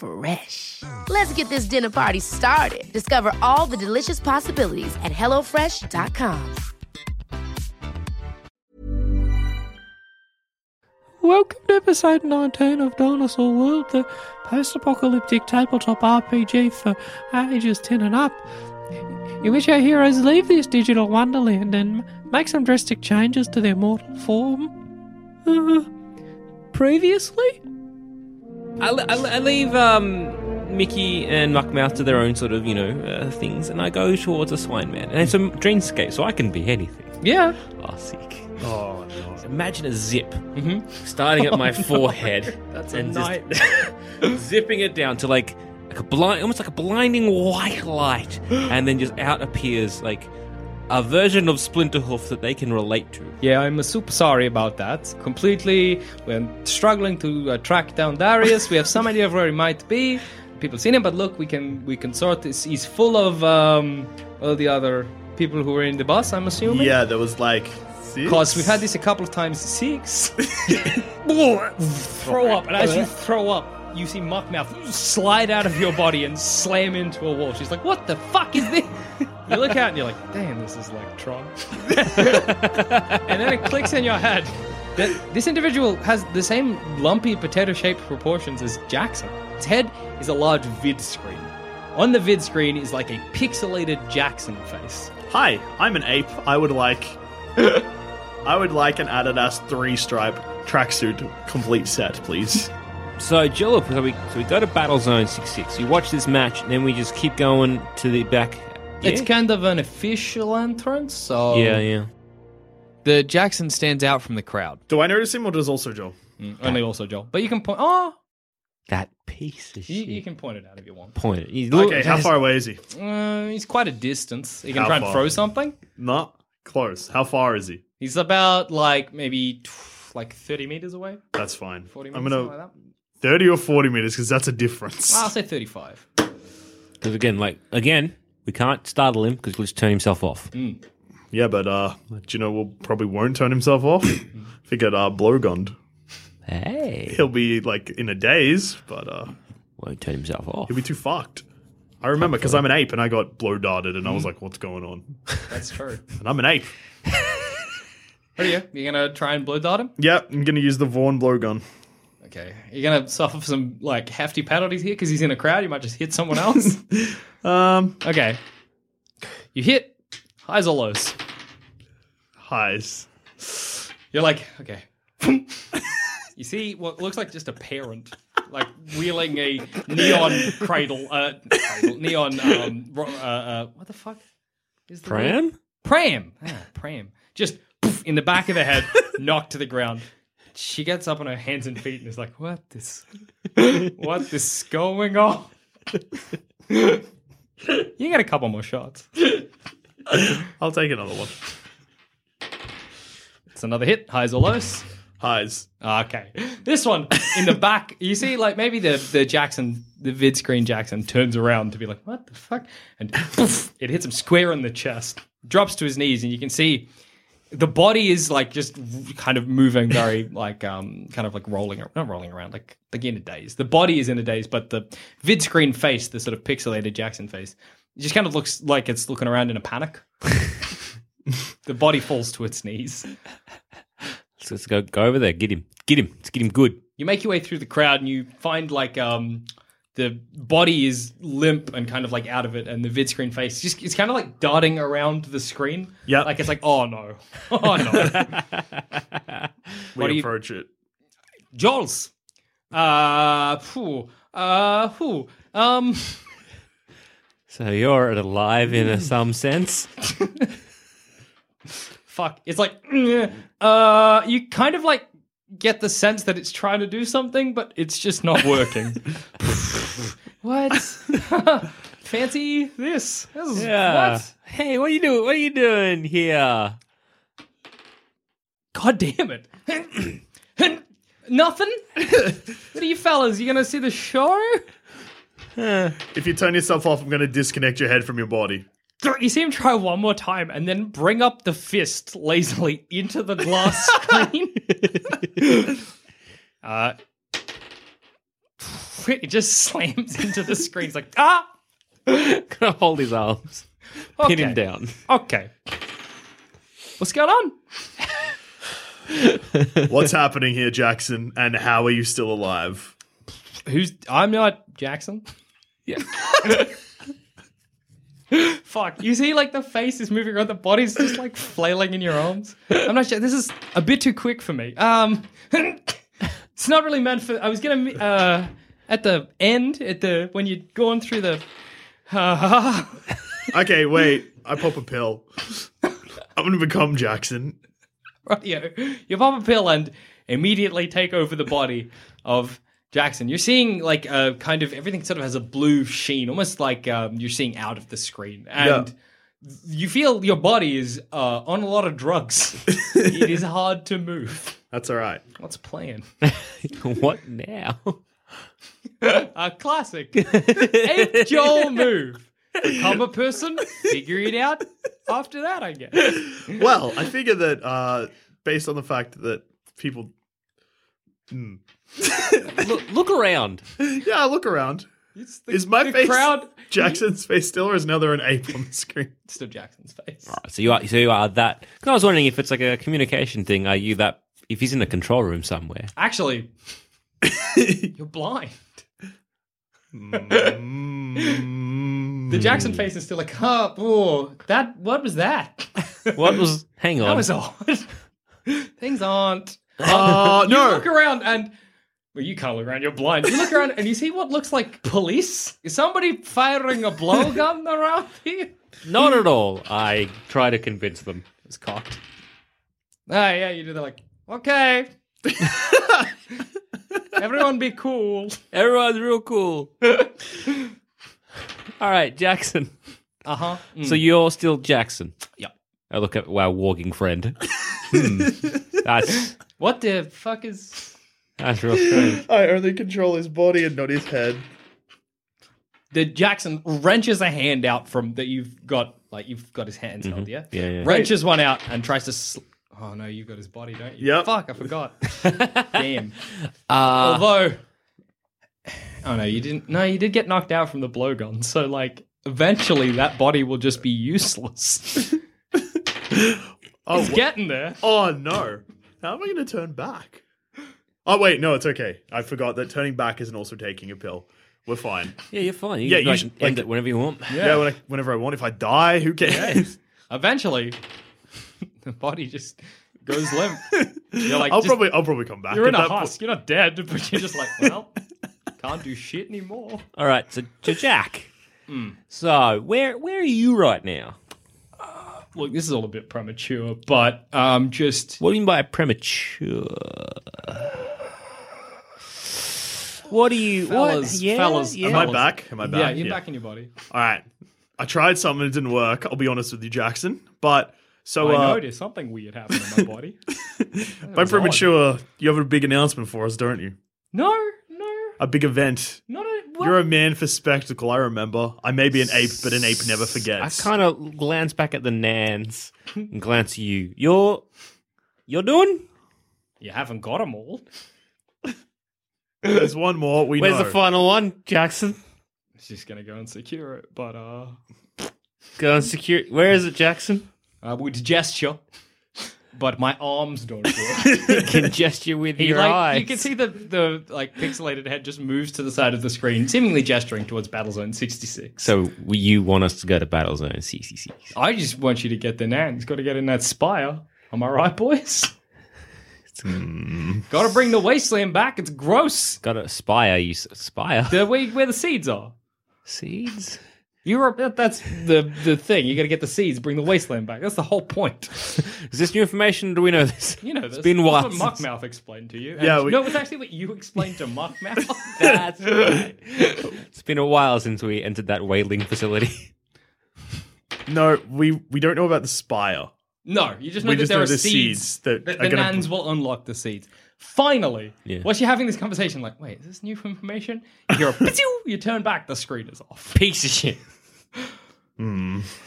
Fresh. Let's get this dinner party started. Discover all the delicious possibilities at hellofresh.com. Welcome to episode 19 of Dinosaur World, the post apocalyptic tabletop RPG for ages 10 and up, in which our heroes leave this digital wonderland and make some drastic changes to their mortal form. Uh, previously? I, I, I leave um, Mickey and Muckmouth to their own sort of, you know, uh, things, and I go towards a swine man. And it's a dreamscape, so I can be anything. Yeah. Oh, sick. Oh, no. Imagine a zip starting at my forehead. That's a and night. just zipping it down to like, like a blind, almost like a blinding white light, and then just out appears like a version of Splinterhoof that they can relate to. Yeah, I'm super sorry about that. Completely, we're struggling to uh, track down Darius. We have some idea of where he might be. People seen him, but look, we can we can sort this. He's full of um, all the other people who were in the bus. I'm assuming. Yeah, there was like. Because we've had this a couple of times. Six. throw up, and as you throw up, you see Muckmouth slide out of your body and slam into a wall. She's like, "What the fuck is this?" You look out and you're like, "Damn, this is like Tron." and then it clicks in your head that this individual has the same lumpy potato-shaped proportions as Jackson. His head is a large vid screen. On the vid screen is like a pixelated Jackson face. Hi, I'm an ape. I would like. I would like an Adidas three stripe tracksuit complete set, please. So, Jillip, so we, so we go to Battle Zone 6-6. You watch this match, and then we just keep going to the back. Yeah? It's kind of an official entrance, so yeah, yeah. The Jackson stands out from the crowd. Do I notice him or does also Joel? Mm, only also Joel. But you can point. Oh, That piece of you, shit. you can point it out if you want. point. it. He's Okay, how far away is he? Uh, he's quite a distance. He can How try and throw something. Not close. How far is he? He's about like maybe tw- like thirty meters away. That's fine. 40 I'm meters, gonna something like that. thirty or forty meters because that's a difference. I'll say thirty-five. Because again, like, again, we can't startle him because he'll just turn himself off. Yeah, but uh, do you know? Will probably won't turn himself off. if he get uh blowgunned, Hey. he'll be like in a daze, but uh, Won't turn himself off. he'll be too fucked. I remember because I'm an ape and I got blow darted and I was like, "What's going on?" That's true. And I'm an ape. What are you? You gonna try and blow dart him? Yeah, I'm gonna use the Vaughn blowgun. Okay. You're gonna suffer some like hefty penalties here because he's in a crowd. You might just hit someone else. Um, okay. You hit highs or lows. highs. You're like, okay. you see what looks like just a parent, like wheeling a neon cradle, uh, cradle neon, um, ro- uh, uh, what the fuck is the word? Pram? Pram. Ah, pram. Just poof, in the back of the head, knocked to the ground. She gets up on her hands and feet and is like, what this, What what is going on? you get a couple more shots. I'll take another one. It's another hit, highs or lows. Highs. Okay. This one in the back, you see, like maybe the, the Jackson, the vid screen Jackson turns around to be like, what the fuck? And poof, it hits him square in the chest, drops to his knees, and you can see the body is like just kind of moving very like um kind of like rolling not rolling around like like in a daze the body is in a daze but the vid screen face the sort of pixelated jackson face it just kind of looks like it's looking around in a panic the body falls to its knees So let's go go over there. Get him. Get him. Let's get him good. You make your way through the crowd and you find like um the body is limp and kind of like out of it, and the vid screen face just it's kind of like darting around the screen. Yeah, like it's like oh no, oh no, We do you- approach it. Jules. Uh, phew, uh, phew. Um, So you're alive in a, some sense. fuck. It's like, uh, you kind of like get the sense that it's trying to do something, but it's just not working. What? Fancy this? This is Yeah. what? Hey, what are you doing? What are you doing here? God damn it. Nothing? what are you fellas? You gonna see the show? If you turn yourself off, I'm going to disconnect your head from your body. You see him try one more time and then bring up the fist lazily into the glass screen. uh, it just slams into the screen. It's like, ah! Gonna hold his arms, Okay. pin him down. Okay. What's going on? What's happening here, Jackson? And how are you still alive? Who's. I'm not Jackson. Yeah. Fuck. You see, like, the face is moving around, the body's just, like, flailing in your arms. I'm not sure. This is a bit too quick for me. Um, it's not really meant for. I was gonna. Uh, at the end, at the. When you're going through the. Okay, wait. I pop a pill. I'm going to become Jackson. radio, you pop a pill and immediately take over the body of Jackson. You're seeing like a kind of everything sort of has a blue sheen, almost like um, you're seeing out of the screen, and you feel your body is uh, on a lot of drugs. it is hard to move. That's all right. What's playing? what now? A classic ape Joel move. Become a person, figure it out after that, I guess. Well, I figure that uh, based on the fact that people. Hmm. look, look around. Yeah, look around. It's the, Is my the face crowd Jackson's face still, or is now there an ape on the screen? still Jackson's face? So you are. So you are that. 'cause I was wondering if it's like a communication thing. Are you that? If he's in a control room somewhere. Actually, you're blind. Mm. The Jackson face is still like, oh, oh, that. What was that? What was? Hang on. that was odd. Things aren't. Oh, You no. look around and. Well, you can't look around. You're blind. You look around and you see what looks like police. Is somebody firing a blowgun around here? Not at all. I try to convince them. It's cocked. Ah, yeah, you do that like, okay. Everyone be cool. Everyone's real cool. all right, Jackson. Uh huh. So you're still Jackson. Yep. I look at our walking friend. Hmm. That's What the fuck is. that's real strange. I only control his body and not his head. the Jackson wrenches a hand out from that you've got, like you've got his hands held, yeah? Yeah, yeah. Wrenches one out and tries to. Sl- oh no, you've got his body, don't you? Yep. Fuck, I forgot. Damn. Uh, Although, oh no, you didn't. No, you did get knocked out from the blowgun. So like, eventually that body will just be useless. Oh, it's wha- getting there. oh no. How am I going to turn back? Oh, wait, no, it's okay. I forgot that turning back isn't also taking a pill. We're fine. yeah, you're fine. You Yeah, can, you like, should- end like- it whenever you want. Yeah, when I, whenever I want. If I die, who cares? Eventually, the body just goes limp. You're like, I'll just- probably, I'll probably come back. you're in a that husk. You're not dead, but you're just like, well, can't do shit anymore. All right, so, so Jack. So where where are you right now? Look, this is all a bit premature, but um, just What do you mean by premature? What do you Fellas, what? Yeah, fellas, yeah. Am I back? Am I back? yeah, you're back in your body. All right. I tried something, it didn't work. I'll be honest with you, Jackson. But so I uh, know there's something weird happening in my body. by premature, you have a big announcement for us, don't you? No, no, A big event. not a. What? You're a man for spectacle. I remember. I may be an ape, but an ape never forgets. I kind of glance back at the Nans and glance at you. You're you're doing? you haven't got them all. There's one more. We Where's know. the final one, Jackson? It's just gonna go and secure it, but uh, Go and secure. Where is it, Jackson? Uh with gesture. but my arms don't work. can gesture with He, your like, eyes. You can see the the like pixelated head just moves to the side of the screen, seemingly gesturing towards Battlezone 66. So you want us to go to Battlezone 66? I just want you to get the nans. Got to get in that spire. Am I right, boys? Got to bring the wasteland back. It's gross. Got to spire. You s- spire The way where the seeds are. seeds. Europe. That, that's the the thing. You got to get the seeds. Bring the wasteland back. That's the whole point. Is this new information? Do we know this? You know, it's this. been a while. That's what since- Muckmouth explained to you. And Yeah, we- no, it was actually what you explained to Muckmouth. That's right. It's been a while since we entered that whaling facility. No, we we don't know about the spire. No, you just know We that just there know are the seeds. seeds that the are the gonna- nans will unlock the seeds. Finally, Yeah. while you're having this conversation, like, wait, is this new information? You hear a "Pizzew!" you turn back, the screen is off. Piece of shit.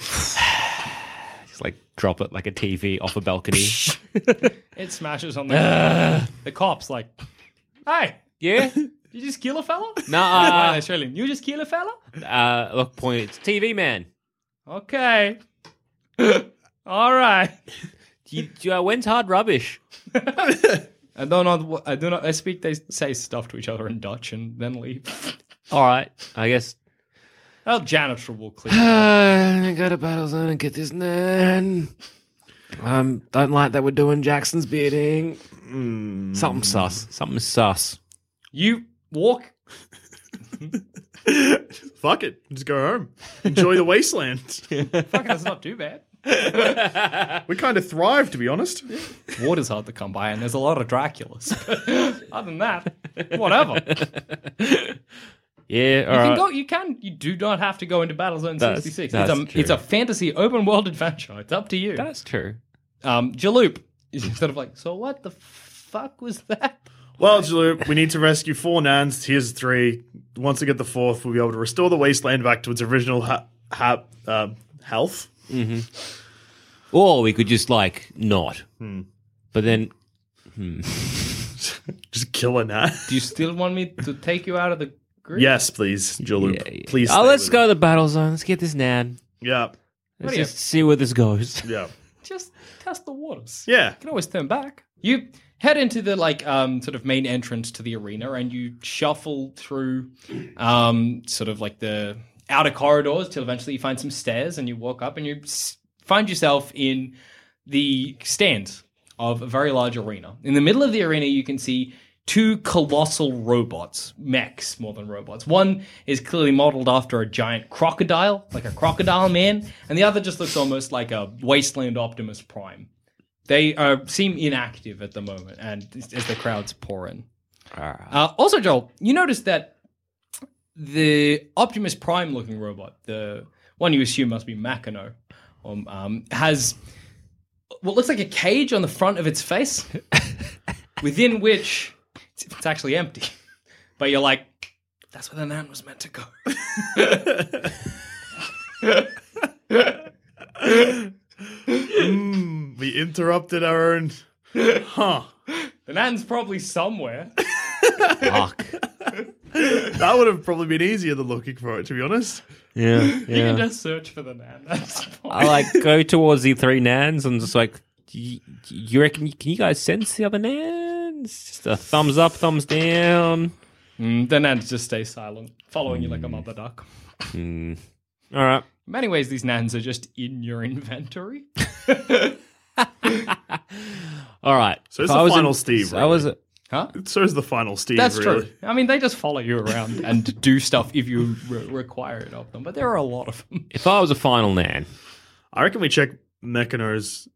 Just like drop it like a TV off a balcony. It smashes on the ground. The cops like, hey, yeah. did you just kill a fella? Why Nah. Australian? You just kill a fella? Uh, look, point. It's TV man. Okay. All right. Do you, do you, uh, when's hard rubbish? I don't know. I do not. I speak. They say stuff to each other in Dutch and then leave. All right. I guess. Well, janitor will clean. I go to Battlezone and get this nan. Um, don't like that we're doing Jackson's bidding. Something sus. Something sus. You walk. Fuck it, just go home. Enjoy the wasteland. Fuck, that's not too bad. we kind of thrive, to be honest. Water's hard to come by, and there's a lot of Draculas. Other than that, whatever. Yeah. All can right. go. You can. You do not have to go into Battlezone That's- 66. that's it's a true. it's a fantasy open world adventure. It's up to you. That's true. Um, Jaloop is sort of like, so what the fuck was that? Well, Jaloop, we need to rescue four nans. Here's three. Once we get the fourth, we'll be able to restore the wasteland back to its original ha- ha- um, health. Or we could just like not. But then Just kill a nan. Do you still want me to take you out of the group? yes, please, Jaloop. Please. Oh, let's go it. to the battle zone. Let's get this nan. Yeah, Let's do you- just see where this goes. yeah, Just test the waters. yeah. You can always turn back. You head into the like um sort of main entrance to the arena and you shuffle through um sort of like the outer corridors till eventually you find some stairs and you walk up and you find yourself in the stands of a very large arena. In the middle of the arena you can see two colossal robots, mechs more than robots. One is clearly modeled after a giant crocodile, like a crocodile man, and the other just looks almost like a wasteland Optimus Prime. They uh, seem inactive at the moment, and as the crowds pour in. Uh, also, Joel, you notice that the Optimus Prime looking robot, the one you assume must be Machino, um, um, has what looks like a cage on the front of its face, within which it's, it's actually empty. But you're like, that's where the nan was meant to go. We interrupted our own. Huh. The nan's probably somewhere. Fuck. That would have probably been easier than looking for it, to be honest. Yeah. You can just search for the nan. That's. I like go towards the three nans and just like, y- you reckon? Can you guys sense the other nans? Just a thumbs up, thumbs down. Mm, the nans just stay silent, following you like a mother duck. All right. In many ways, these nans are just in your inventory. All right. So it's If the was final in- Steve, so I was. Huh? So is the final Steve. That's really. true. I mean, they just follow you around and do stuff if you re- require it of them. But there are a lot of them. If I was a final nan, I reckon we check Mechano's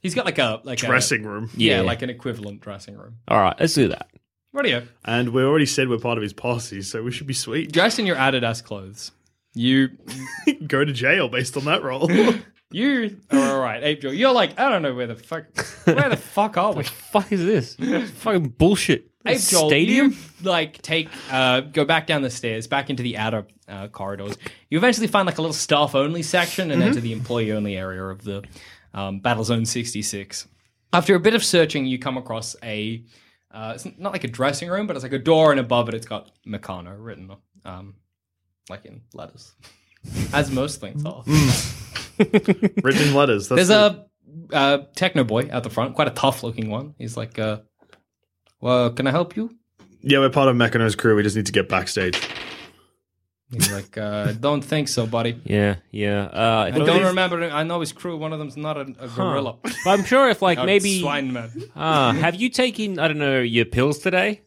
He's got like a like dressing room. Yeah, Yeah. like an equivalent dressing room. all right, let's do that. What are you And we already said we're part of his posse, so we should be sweet. dressed in your Adidas clothes? You Go to jail based on that role. You are all right, Ape Joe. You're like I don't know where the fuck where the fuck are we? Fuck is this? Fucking bullshit. Ape Joel, Stadium. you like take uh, go back down the stairs, back into the outer uh, corridors. You eventually find like a little staff only section and enter the employee only area of the um, Battle Zone 66. After a bit of searching, you come across a uh, it's not like a dressing room, but it's like a door, and above it, it's got Meccano written, um, like in letters, as most things are. Written letters. That's There's it. a uh, techno boy out the front, quite a tough looking one. He's like, uh, "Well, can I help you?" Yeah, we're part of Mechano's crew. We just need to get backstage. He's like, uh, "Don't think so, buddy." Yeah, yeah. Uh, I don't remember. I know his crew. One of them's not a, a gorilla. But I'm sure if like Or maybe swine man. Ah, have you taken I don't know your pills today?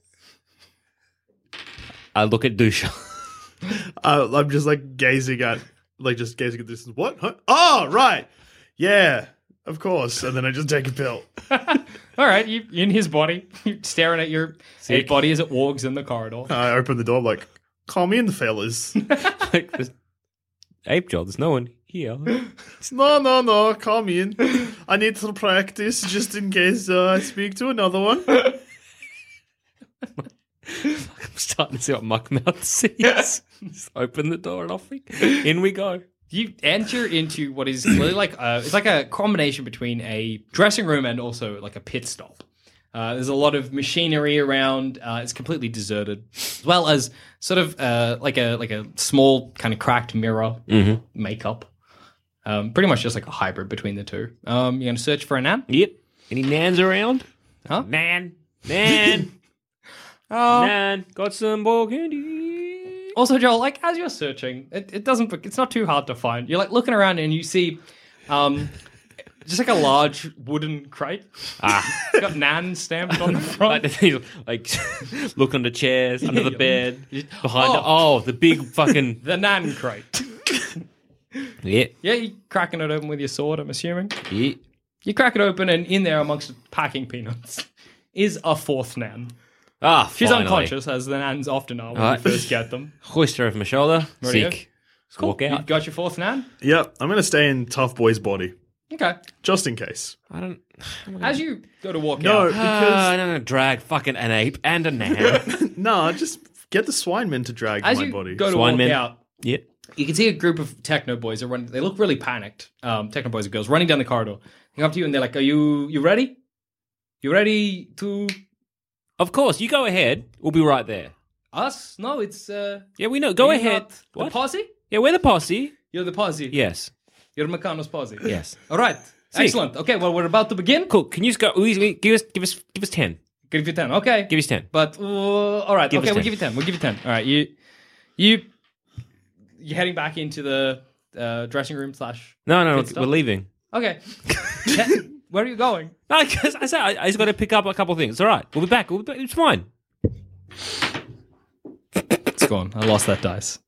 I look at Dusha. Uh, I'm just like gazing at, like just gazing at this. What? Huh? Oh, right. Yeah, of course. And then I just take a pill. All right, you in his body, you're staring at your ape body as it walks in the corridor. I open the door. I'm like, come in, fellas. like this ape job. There's no one here. no, no, no. Come in. I need to practice just in case uh, I speak to another one. I'm starting to see what Muckmouth sees. Just open the door and off we in we go. You enter into what is really like uh, it's like a combination between a dressing room and also like a pit stop. Uh, there's a lot of machinery around. Uh, it's completely deserted, as well as sort of uh, like a like a small kind of cracked mirror makeup. Um, pretty much just like a hybrid between the two. Um, you're gonna search for a nan. Yep. Any nans around? Huh? Nan. Nan. Oh. Nan. Got some ball candy. Also, Joel, like as you're searching, it, it doesn't. It's not too hard to find. You're like looking around and you see, um, just like a large wooden crate. Ah. It's got Nan stamped on the front. Like, like look under chairs, under the bed, behind. Oh. The, oh, the big fucking. the Nan crate. yeah. Yeah, you cracking it open with your sword. I'm assuming Yeah. you crack it open, and in there, amongst packing peanuts, is a fourth Nan. Ah, She's finally. unconscious, as the Nans often are when Alright. you first get them. Hoist her over my shoulder. Rightio. Sick. Let's walk You out. got your fourth Nan. Yep, I'm going to stay in Tough Boy's body, Okay. just in case. I don't. As you go to walk No, out, Ah, because. no, no, drag fucking an ape and a nan. no, just get the swinemen to drag as my you body. go to Swine walk men. out, yep. you can see a group of techno boys are running. They look really panicked. Um, techno boys and girls running down the corridor. They come up to you and they're like, "Are you you ready? You ready to Of course, you go ahead. We'll be right there. us? No, it's uh, Yeah, we know. Go ahead. not The What? posse? yeah, we're the posse. You're the posse. Yes. You're Meccano's posse. Yes. All right. Excellent. Okay. Well, we're about to begin. Cool. Can you just go? we- we- Give us, give us, give us ten. Give you ten. Okay. Give us ten. But uh, all right. Give okay, us we'll 10. give you ten. We'll give you ten. All right. You, you, you're heading back into the uh, dressing room slash. No, no, Good stuff. we're leaving. Okay. Yeah, Where are you going? No, because I said I, I just got to pick up a couple of things. All right, we'll be back. We'll be back. It's fine. It's gone. I lost that dice.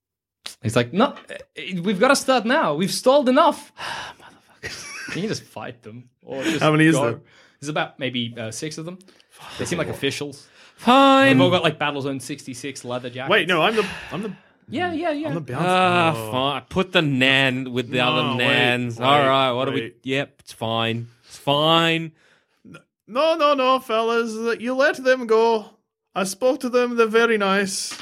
He's like, no, eh, we've got to start now. We've stalled enough. Motherfuckers. You just fight them. Or just How many is go. there? There's about maybe uh, six of them. They seem like officials. Fine. They've all got like Battlezone 66 leather jackets. Wait, no, I'm the I'm the Yeah, yeah, yeah. I'm the bouncer. Ah, Oh. fine. Put the nan with the No, other wait, nans. wait, All right. What do we? wait. Yep. It's fine. It's fine. No, no, no, fellas. You let them go. I spoke to them. They're very nice.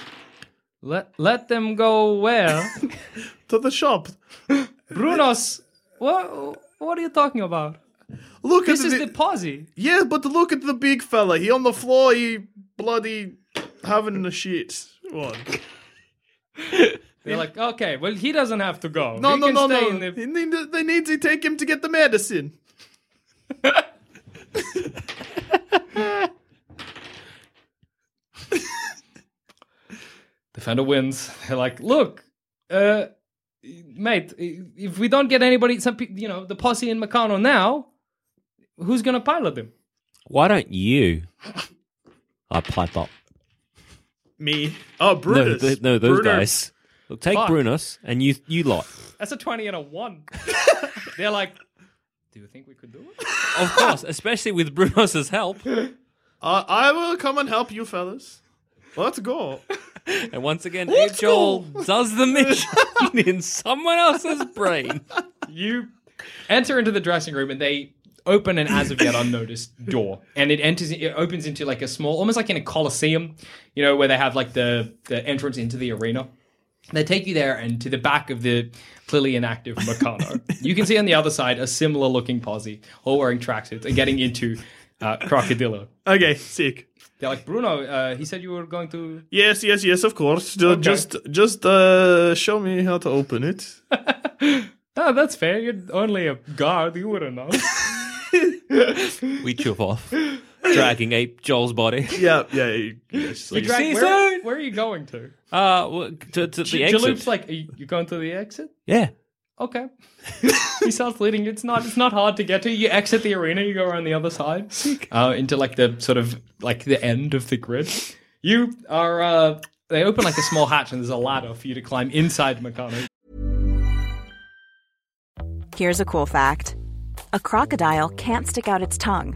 Let let them go where? To the shop. Brunos. What what are you talking about? Look This at is the, the posse. yeah, but look at the big fella. He on the floor. He bloody having a shit. What? They're like, okay, well, he doesn't have to go. No, He no, can no, stay no. in the- need, they need to take him to get the medicine. Defender wins. They're like, look, uh, mate, if we don't get anybody, some pe- you know, the posse in Meccano now, who's gonna pilot them? Why don't you? I pipe up. Me. Oh, No, Brutus. th- no, those Bruno. guys. Look, take Fuck. Brunus and you, you lot. That's a twenty and a one. They're like, do you think we could do it? Of course, especially with Brunus's help. Uh, I will come and help you, fellas. Let's go. And once again, Abe Joel does the mission in someone else's brain. You enter into the dressing room and they open an as of yet unnoticed door and it enters it opens into like a small almost like in a coliseum you know where they have like the the entrance into the arena they take you there and to the back of the clearly inactive Meccano. you can see on the other side a similar looking posse all wearing tracksuits and getting into uh, Crocodillo. Okay, sick. They're like, Bruno, uh, he said you were going to. Yes, yes, yes, of course. Ju- Just, just uh, show me how to open it. Oh, that's fair. You're only a guard. You wouldn't know. We chuff off, dragging ape Joel's body. Yeah, yeah. you- yeah, it's like- Drag- see where, soon. where are you going to? Uh, well, to, to the J- exit. Jaloop's like, are you, you going to the exit? yeah. Okay. he starts leading. It's not. It's not hard to get to. You exit the arena. You go around the other side, uh, into like the sort of like the end of the grid. You are. Uh, they open like a small hatch, and there's a ladder for you to climb inside Makano. Here's a cool fact a crocodile can't stick out its tongue.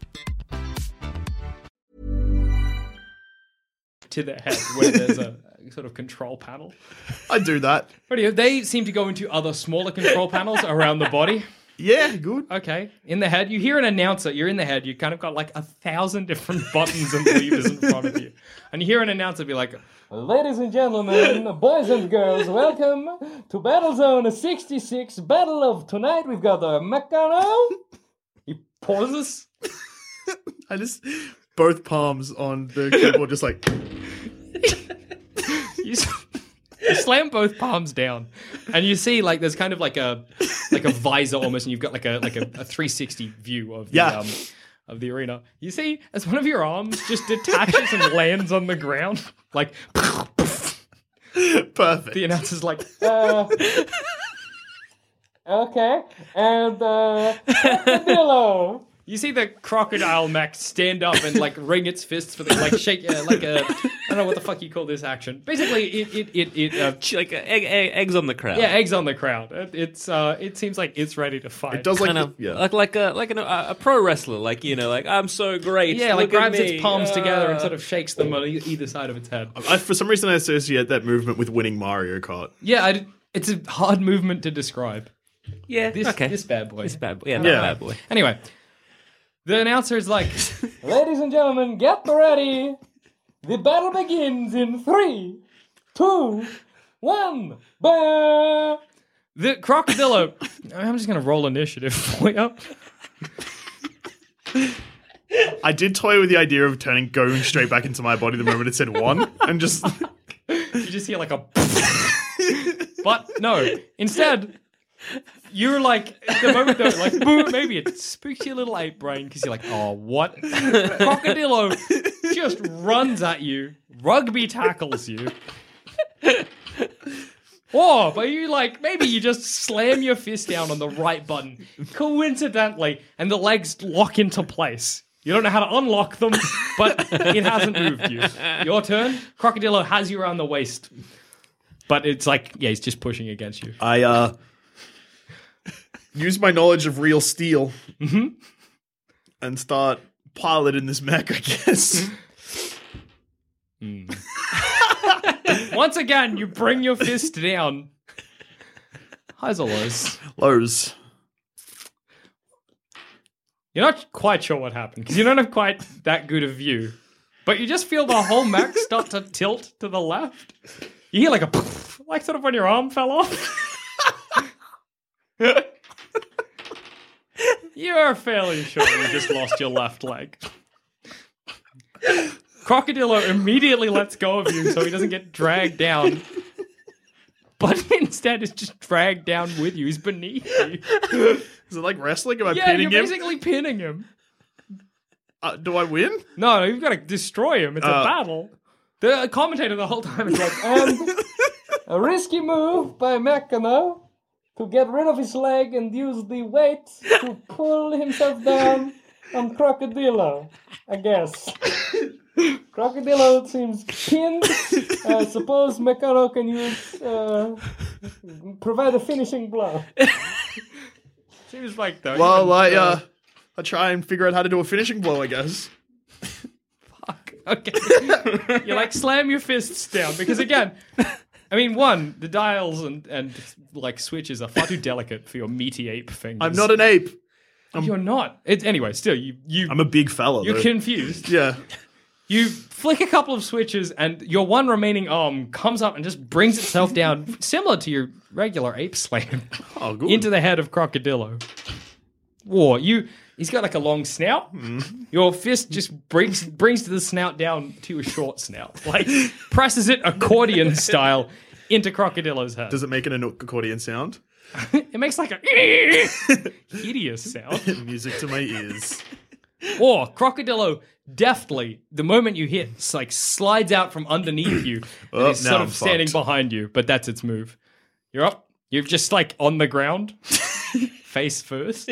to the head where there's a sort of control panel. I do that. But they seem to go into other smaller control panels around the body. Yeah, good. Okay, in the head, you hear an announcer. You're in the head. You kind of got like a thousand different buttons and levers in front of you, and you hear an announcer be like, "Ladies and gentlemen, boys and girls, welcome to Battle Zone 66. Battle of tonight. We've got the Meccano." He pauses. I just both palms on the keyboard, just like you, you slam both palms down, and you see like there's kind of like a like a visor almost, and you've got like a like a, a 360 view of the Yeah. um, of the arena. You see as one of your arms just detaches and lands on the ground, like perfect. the announcer's like, uh, okay, and uh, Crocodilo. You see the crocodile mech stand up and like ring its fists for the like shake uh, like a don't know what the fuck you call this action. Basically, it it it, it uh, Like uh, egg, egg, eggs on the crowd. yeah, eggs on the crowd. It, it's uh, it seems like it's ready to fight. It does like kind the- of yeah. like like a like an, a, a pro wrestler, like you know, like I'm so great. yeah, like look at grabs its me, palms together and sort of shakes them on e- either side of its head. I, for some reason I associate that movement with winning Mario Kart. Yeah, I, it's a hard movement to describe. Yeah, This okay. this bad boy. This bad boy. Yeah, Yeah. yeah. bad boy. Anyway, the announcer is like, "Ladies and gentlemen, get ready. The battle begins in three, two, one. Bah! The crocodilo. I'm just gonna roll initiative for you. I did toy with the idea of turning going straight back into my body the moment it said one, and just You just hear like a. but no, instead, you're like the moment though, like boom, maybe it spooks your little ape brain because you're like, oh, what? Crocodilo just runs at you, rugby tackles you. Or, but you like maybe you just slam your fist down on the right button coincidentally, and the legs lock into place. You don't know how to unlock them, but it hasn't moved you. Your turn. Crocodilo has you around the waist, but it's like yeah, he's just pushing against you. I uh use my knowledge of real steel mm-hmm. and start piloting this mech, I guess. Hmm. Once again, you bring your fist down. Highs or lows? Lows. You're not quite sure what happened because you don't have quite that good a view, but you just feel the whole mech start to tilt to the left. You hear like a poof, like sort of when your arm fell off. You're fairly sure you just lost your left leg. Crocodilo immediately lets go of you so he doesn't get dragged down. But instead is just dragged down with you. He's beneath you. Is it like wrestling? Am I yeah, pinning you're him? basically pinning him. Uh, do I win? No, no, you've got to destroy him. It's a Uh. battle. The commentator the whole time is like, and a risky move by Mechano to get rid of his leg and use the weight to pull himself down on Crocodilo, I guess. Crocodilo seems pinned. I suppose Mechano can use, uh, provide a finishing blow. seems like though. Well, I uh, I try and figure out how to do a finishing blow. I guess. Fuck. Okay. you like slam your fists down because again, I mean, one, the dials and and like switches are far too delicate for your meaty ape fingers. I'm not an ape. You're not. It, anyway, still, you you I'm a big fella. you're though. confused. Yeah. You flick a couple of switches, and your one remaining arm comes up and just brings itself down, similar to your regular ape slam, Oh, good. into the head of Crocodilo. War, you. He's got like a long snout. Mm-hmm. Your fist just brings brings the snout down to a short snout, like presses it accordion style into Crocodilo's head. Does it make an accordion sound? It makes like a hideous sound. Music to my ears. Or Crocodilo deftly, the moment you hit, like slides out from underneath you and Oh, is sort I'm of standing behind you, but that's its move. You're up. You're just like on the ground, face first.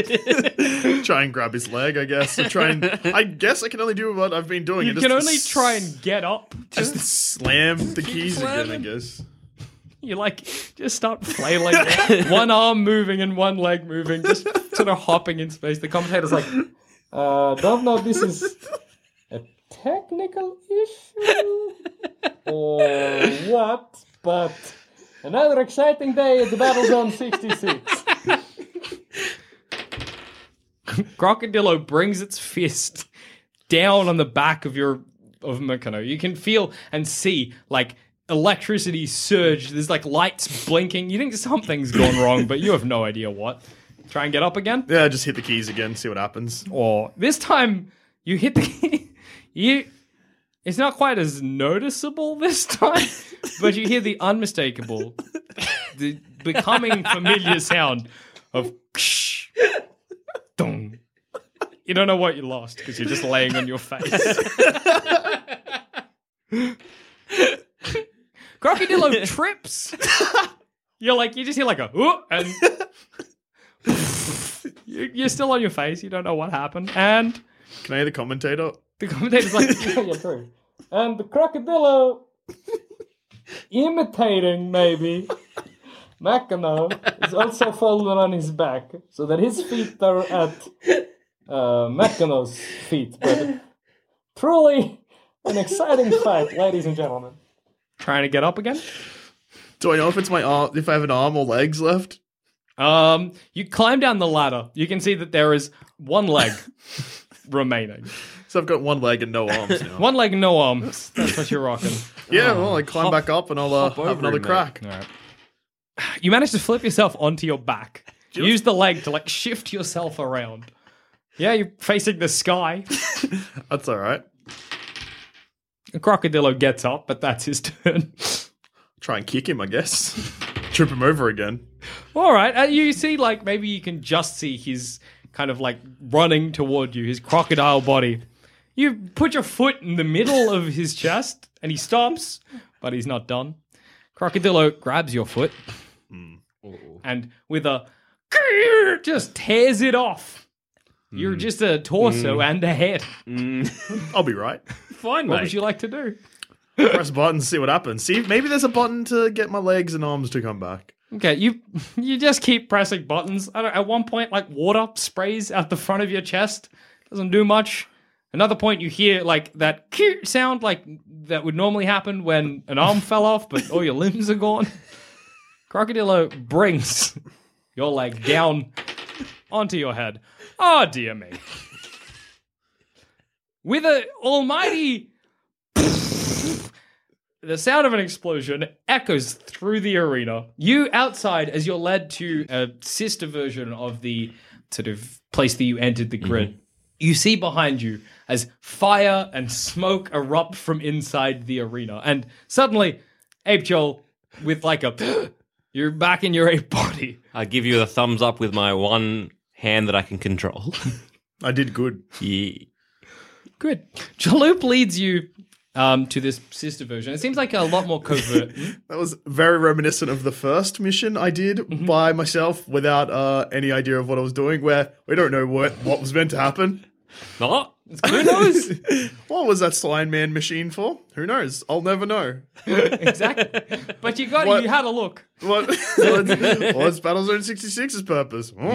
Try and grab his leg. I guess. I try and. I guess I can only do what I've been doing. You and can just only try and get up. just slam the keys again. I guess. You like just start flailing, one arm moving and one leg moving, just sort of hopping in space. The commentator's like, uh, "Don't know this is a technical issue or what, but another exciting day at the Battle Zone 66." Crocodilo brings its fist down on the back of your of Mekano. You can feel and see like electricity surge. There's like lights blinking. You think something's gone wrong, but you have no idea what. Try and get up again. Yeah, just hit the keys again. See what happens. Or this time you hit the you. It's not quite as noticeable this time, but you hear the unmistakable, the becoming familiar sound of dong. You don't know what you lost because you're just laying on your face. Crocodilo trips. You're like you just hear like a "Ooh," and you- you're still on your face. You don't know what happened, and Can I hear the commentator? the commentator's like, yeah, yeah, true. And the crocodilo imitating maybe Macano is also fallen on his back, so that his feet are at uh, Macano's feet. But truly an exciting fight, ladies and gentlemen. Trying to get up again? Do I know if it's my arm? If I have an arm or legs left? Um, you climb down the ladder. You can see that there is one leg remaining. So I've got one leg and no arms now. One leg, no arms. That's what you're rocking. Yeah, well, I climb back up and I'll uh, hop have over another him, mate. crack. All right. You manage to flip yourself onto your back. Use the leg to like shift yourself around. Yeah, you're facing the sky. That's all right. A crocodilo gets up, but that's his turn. Try and kick him, I guess. Trip him over again. All right, uh, you see, like maybe you can just see his kind of like running toward you, his crocodile body. You put your foot in the middle of his chest, and he stops, but he's not done. Crocodilo grabs your foot, Mm. and with a just tears it off. You're mm. just a torso mm. and a head. I'll be right. Fine, What mate. would you like to do? Press buttons, see what happens. See, maybe there's a button to get my legs and arms to come back. Okay, you you just keep pressing buttons. I don't, at one point, like water sprays out the front of your chest. Doesn't do much. Another point you hear like that cute sound like that would normally happen when an arm fell off, but all your limbs are gone. Crocodilo brings your leg down onto your head. Oh dear me. With a almighty the sound of an explosion echoes through the arena. You outside as you're led to a sister version of the sort of place that you entered the mm-hmm. grid. You see behind you as fire and smoke erupt from inside the arena. And suddenly, Ape Joel, with like a you're back in your ape body. I give you a thumbs up with my one hand that I can control. I did good. yeah. Good. Jaloop leads you um, to this sister version. It seems like a lot more covert. That was very reminiscent of the first mission I did Mm-hmm. by myself without uh, any idea of what I was doing, where we don't know what, what was meant to happen. Not? Who knows? What was that Slime Man machine for? Who knows? I'll never know. exactly. But you got What? you had a look. What, what's, what's Battlezone 66's purpose? Oh,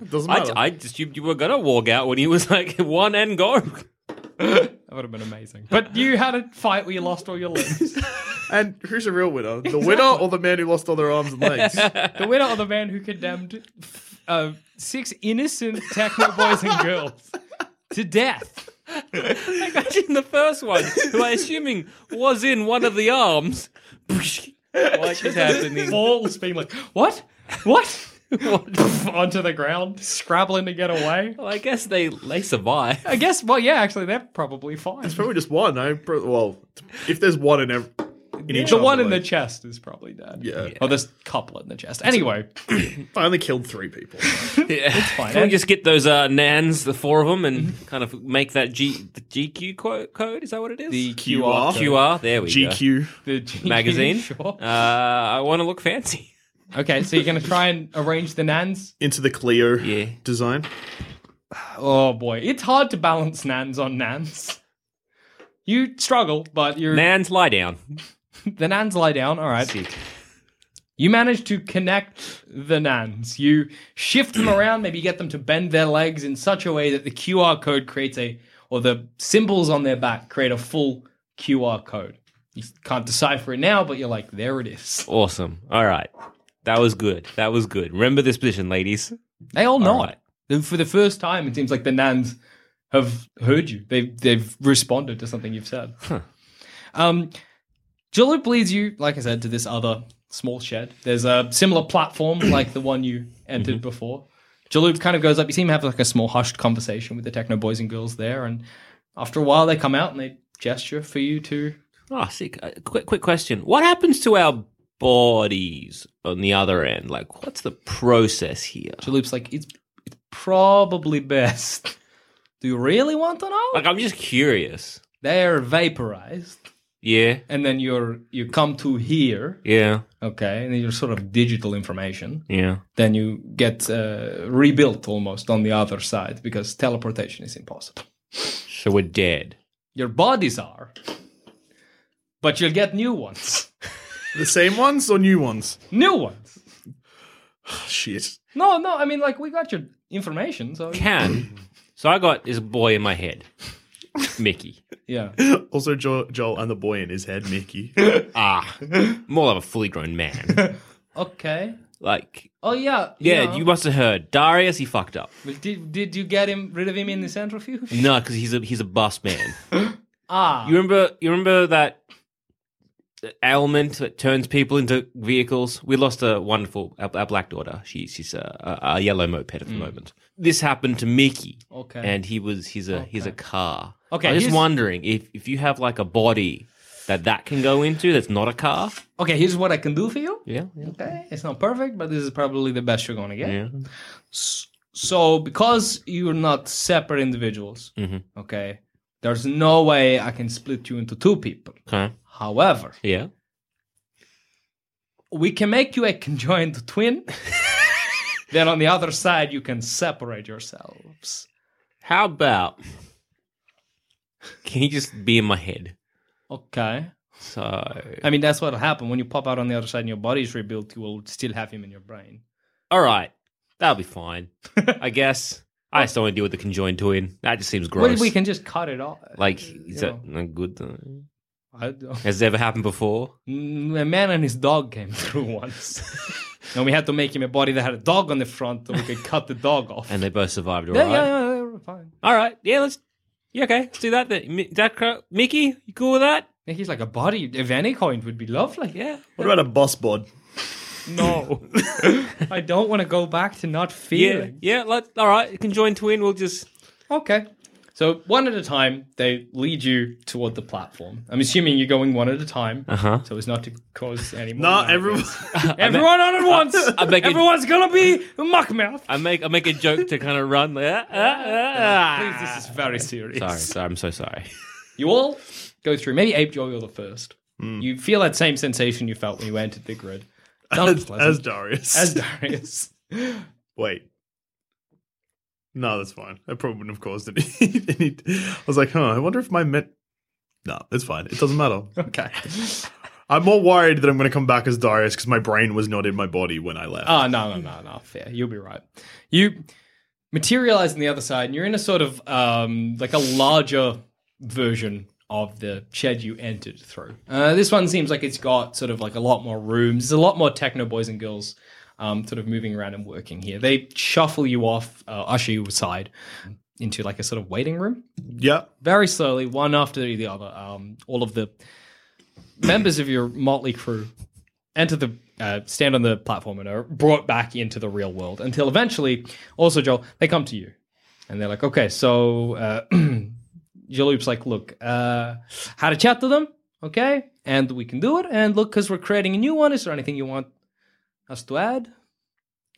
It doesn't matter. I, I just you, you were gonna walk out when he was like one and go. That would have been amazing. But you had a fight where you lost all your limbs. and who's the real winner? The winner or the man who lost all their arms and legs? the winner or the man who condemned uh, six innocent techno boys and girls to death. Imagine the first one, who I assuming was in one of the arms. What is happening? Balls being like, what? What? Onto the ground, scrabbling to get away. Well, I guess they they survive. I guess, well, yeah, actually, they're probably fine. It's probably just one. I pro- well, if there's one in every, in each the arm one in the chest is probably dead. Yeah. Or there's a couple in the chest. Anyway, I only killed three people. yeah. It's fine. Can we just get those uh, nans, the four of them, and kind of make that G the GQ quote code? Is that what it is? The QR. QR. There we go. GQ. the GQ, Magazine. Sure. Uh, I want to look fancy. Okay, so you're going to try and arrange the nans? Into the Clio Yeah. design. Oh boy, it's hard to balance nans on nans. You struggle, but you're Nans, lie down. the nans lie down. All right. Sick. You manage to connect the nans. You shift them around, maybe get them to bend their legs in such a way that the QR code creates a, or the symbols on their back create a full QR code. You can't decipher it now, but you're like, there it is. Awesome. All right. That was good. That was good. Remember this position, ladies. They all know All it. right. For the first time, it seems like the nans have heard you. They've they've responded to something you've said. Um, Jaloop leads you, like I said, to this other small shed. There's a similar platform like the one you entered before. Jaloop kind of goes up. You seem to have like a small hushed conversation with the techno boys and girls there, and after a while, they come out and they gesture for you to. Oh, sick. Uh, quick, quick question. What happens to our bodies on the other end? Like, what's the process here? Jaloop's like, it's it's probably best. Do you really want to know? Like, I'm just curious. They're vaporized. Yeah. and then you're you come to here Yeah. okay and then you're sort of digital information Yeah. then you get uh, rebuilt almost on the other side because teleportation is impossible So we're dead. your bodies are but you'll get new ones The same ones or new ones? new ones Shit. no no i mean like we got your information so Can. So I got this boy in my head, Mickey. yeah Also, jo- Joel and the boy in his head, Mickey. Ah, more of a fully grown man. okay Like, oh yeah yeah, you must have heard Darius. He fucked up. But did, did you get him rid of him in the centrifuge No, because he's a he's a bus man. ah You remember? You remember that ailment that turns people into vehicles? We lost a wonderful our, our black daughter. She, she's a, a, a yellow moped at the moment. This happened to Mickey. Okay. and he was he's a he's a car. Okay, I'm just here's- wondering if if you have like a body that that can go into that's not a car. okay here's what i can do for you Yeah, yeah, Okay, it's not perfect, but this is probably the best you're gonna get. yeah. So, because you're not separate individuals, Mhm. okay, there's no way I can split you into two people. Okay. However, Yeah. we can make you a conjoined twin. then on the other side, you can separate yourselves. How about? Can he just be in my head? Okay. So I mean, that's what'll happen when you pop out on the other side and your body's rebuilt. You will still have him in your brain. all right, that'll be fine. I guess I just don't want to deal with the conjoined twin. That just seems gross. Well, we can just cut it off. like, you is that know. a good? thing? I Has it ever happened before? Mm, a man and his dog came through once. and we had to make him a body that had a dog on the front so we could cut the dog off. And they both survived, all yeah, right? yeah, yeah, yeah, we're fine. All right. Yeah, let's. Yeah, okay. Let's do that. Then. Mi- That cro- Mickey, you cool with that? He's like a body If any kind would be lovely. Yeah. What about a bus bod? No. I don't want to go back to not feeling. Yeah. Let's. All right. Conjoined twin. We'll just. Okay. So one at a time, they lead you toward the platform. I'm assuming you're going one at a time, Uh-huh. so as not to cause any more. Nah, everyone. Everyone on at once. I make it- Everyone's gonna be a muckmouth. I make I make a joke to kind of run. Like, ah, ah, ah, Please, this is very serious. Sorry, sorry. I'm so sorry. You all go through. Maybe Ape Joy, you're the first. Hmm. You feel that same sensation you felt when you entered the grid. It's As, unpleasant. as Darius. As Darius. Wait. No, that's fine. That probably wouldn't have caused any. any I was like, huh, I wonder if my met. No, it's fine. It doesn't matter. Okay. I'm more worried that I'm going to come back as Darius because my brain was not in my body when I left. Oh, no, no, no, no. Fair. You'll be right. You materialize on the other side, and you're in a sort of um, like a larger version of the shed you entered through. Uh, this one seems like it's got sort of like a lot more rooms. There's a lot more techno boys and girls um, sort of moving around and working here. They shuffle you off, uh, usher you aside into like a sort of waiting room. yeah. Very slowly, one after the other. Um, all of the members of your motley crew enter the uh, stand on the platform and are brought back into the real world until eventually, also Joel, they come to you and they're like, okay, so uh, Jaloop's like, look, uh, had a chat to them, okay, and we can do it. And look, because we're creating a new one, is there anything you want us to add?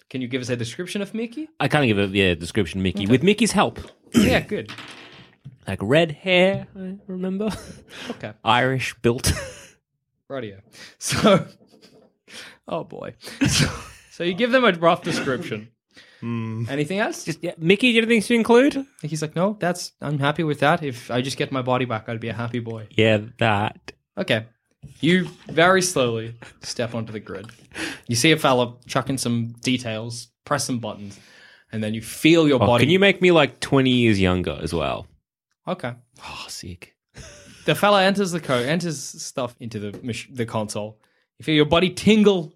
Can you give us a description of Mickey? I can't give a yeah description, Mickey. With Mickey's help, yeah, good. like red hair. I remember. Okay. Irish built. Radio. So, oh boy. So, so you give them a rough description. Hmm. Anything else? Just yeah, Mickey. Do you have anything to include? He's like, no, that's I'm happy with that. If I just get my body back, I'd be a happy boy. Yeah, that. Okay. You very slowly step onto the grid. You see a fella chucking some details, press some buttons, and then you feel your Oh, body. can you make me like twenty years younger as well? Okay. Oh, sick. The fella enters the code, enters stuff into the mach- the console. You feel your body tingle.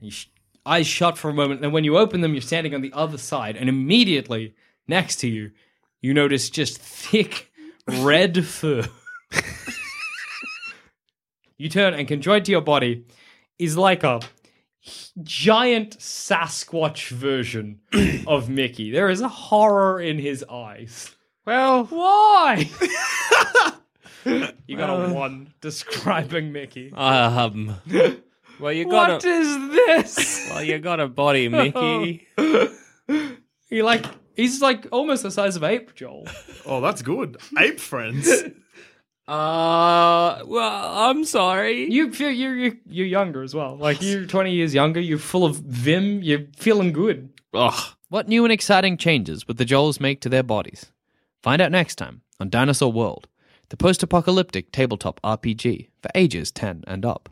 You sh- eyes shut for a moment, and when you open them, you're standing on the other side, and immediately next to you, you notice just thick red fur. You turn and conjoined to your body is like a giant Sasquatch version of Mickey. There is a horror in his eyes. Well, Why? you got a one describing Mickey. um. Well, you got What a is this? well, you got a body, Mickey. he like he's like almost the size of ape, Joel. Oh, that's good. Ape friends. Uh, well, I'm sorry. You feel you're you're, you're younger as well. Like you're 20 years younger. You're full of vim. You're feeling good. Ugh. What new and exciting changes would the Joels make to their bodies? Find out next time on Dinosaur World, the post apocalyptic tabletop RPG for ages 10 and up.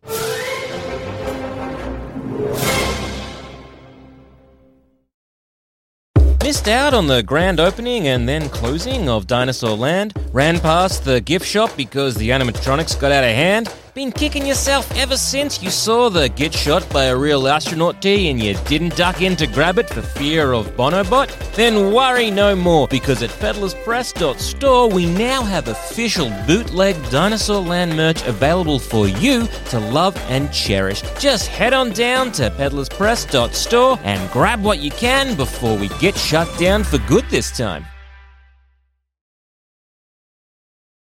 Missed out on the grand opening and then closing of Dinosaur Land? Ran past the gift shop because the animatronics got out of hand? Been kicking yourself ever since you saw the get shot by a real astronaut tee and you didn't duck in to grab it for fear of Bonobot? Then worry no more because at peddlerspress.store we now have official bootleg Dinosaur Land merch available for you to love and cherish. Just head on down to peddlerspress.store and grab what you can before we get shut down for good this time.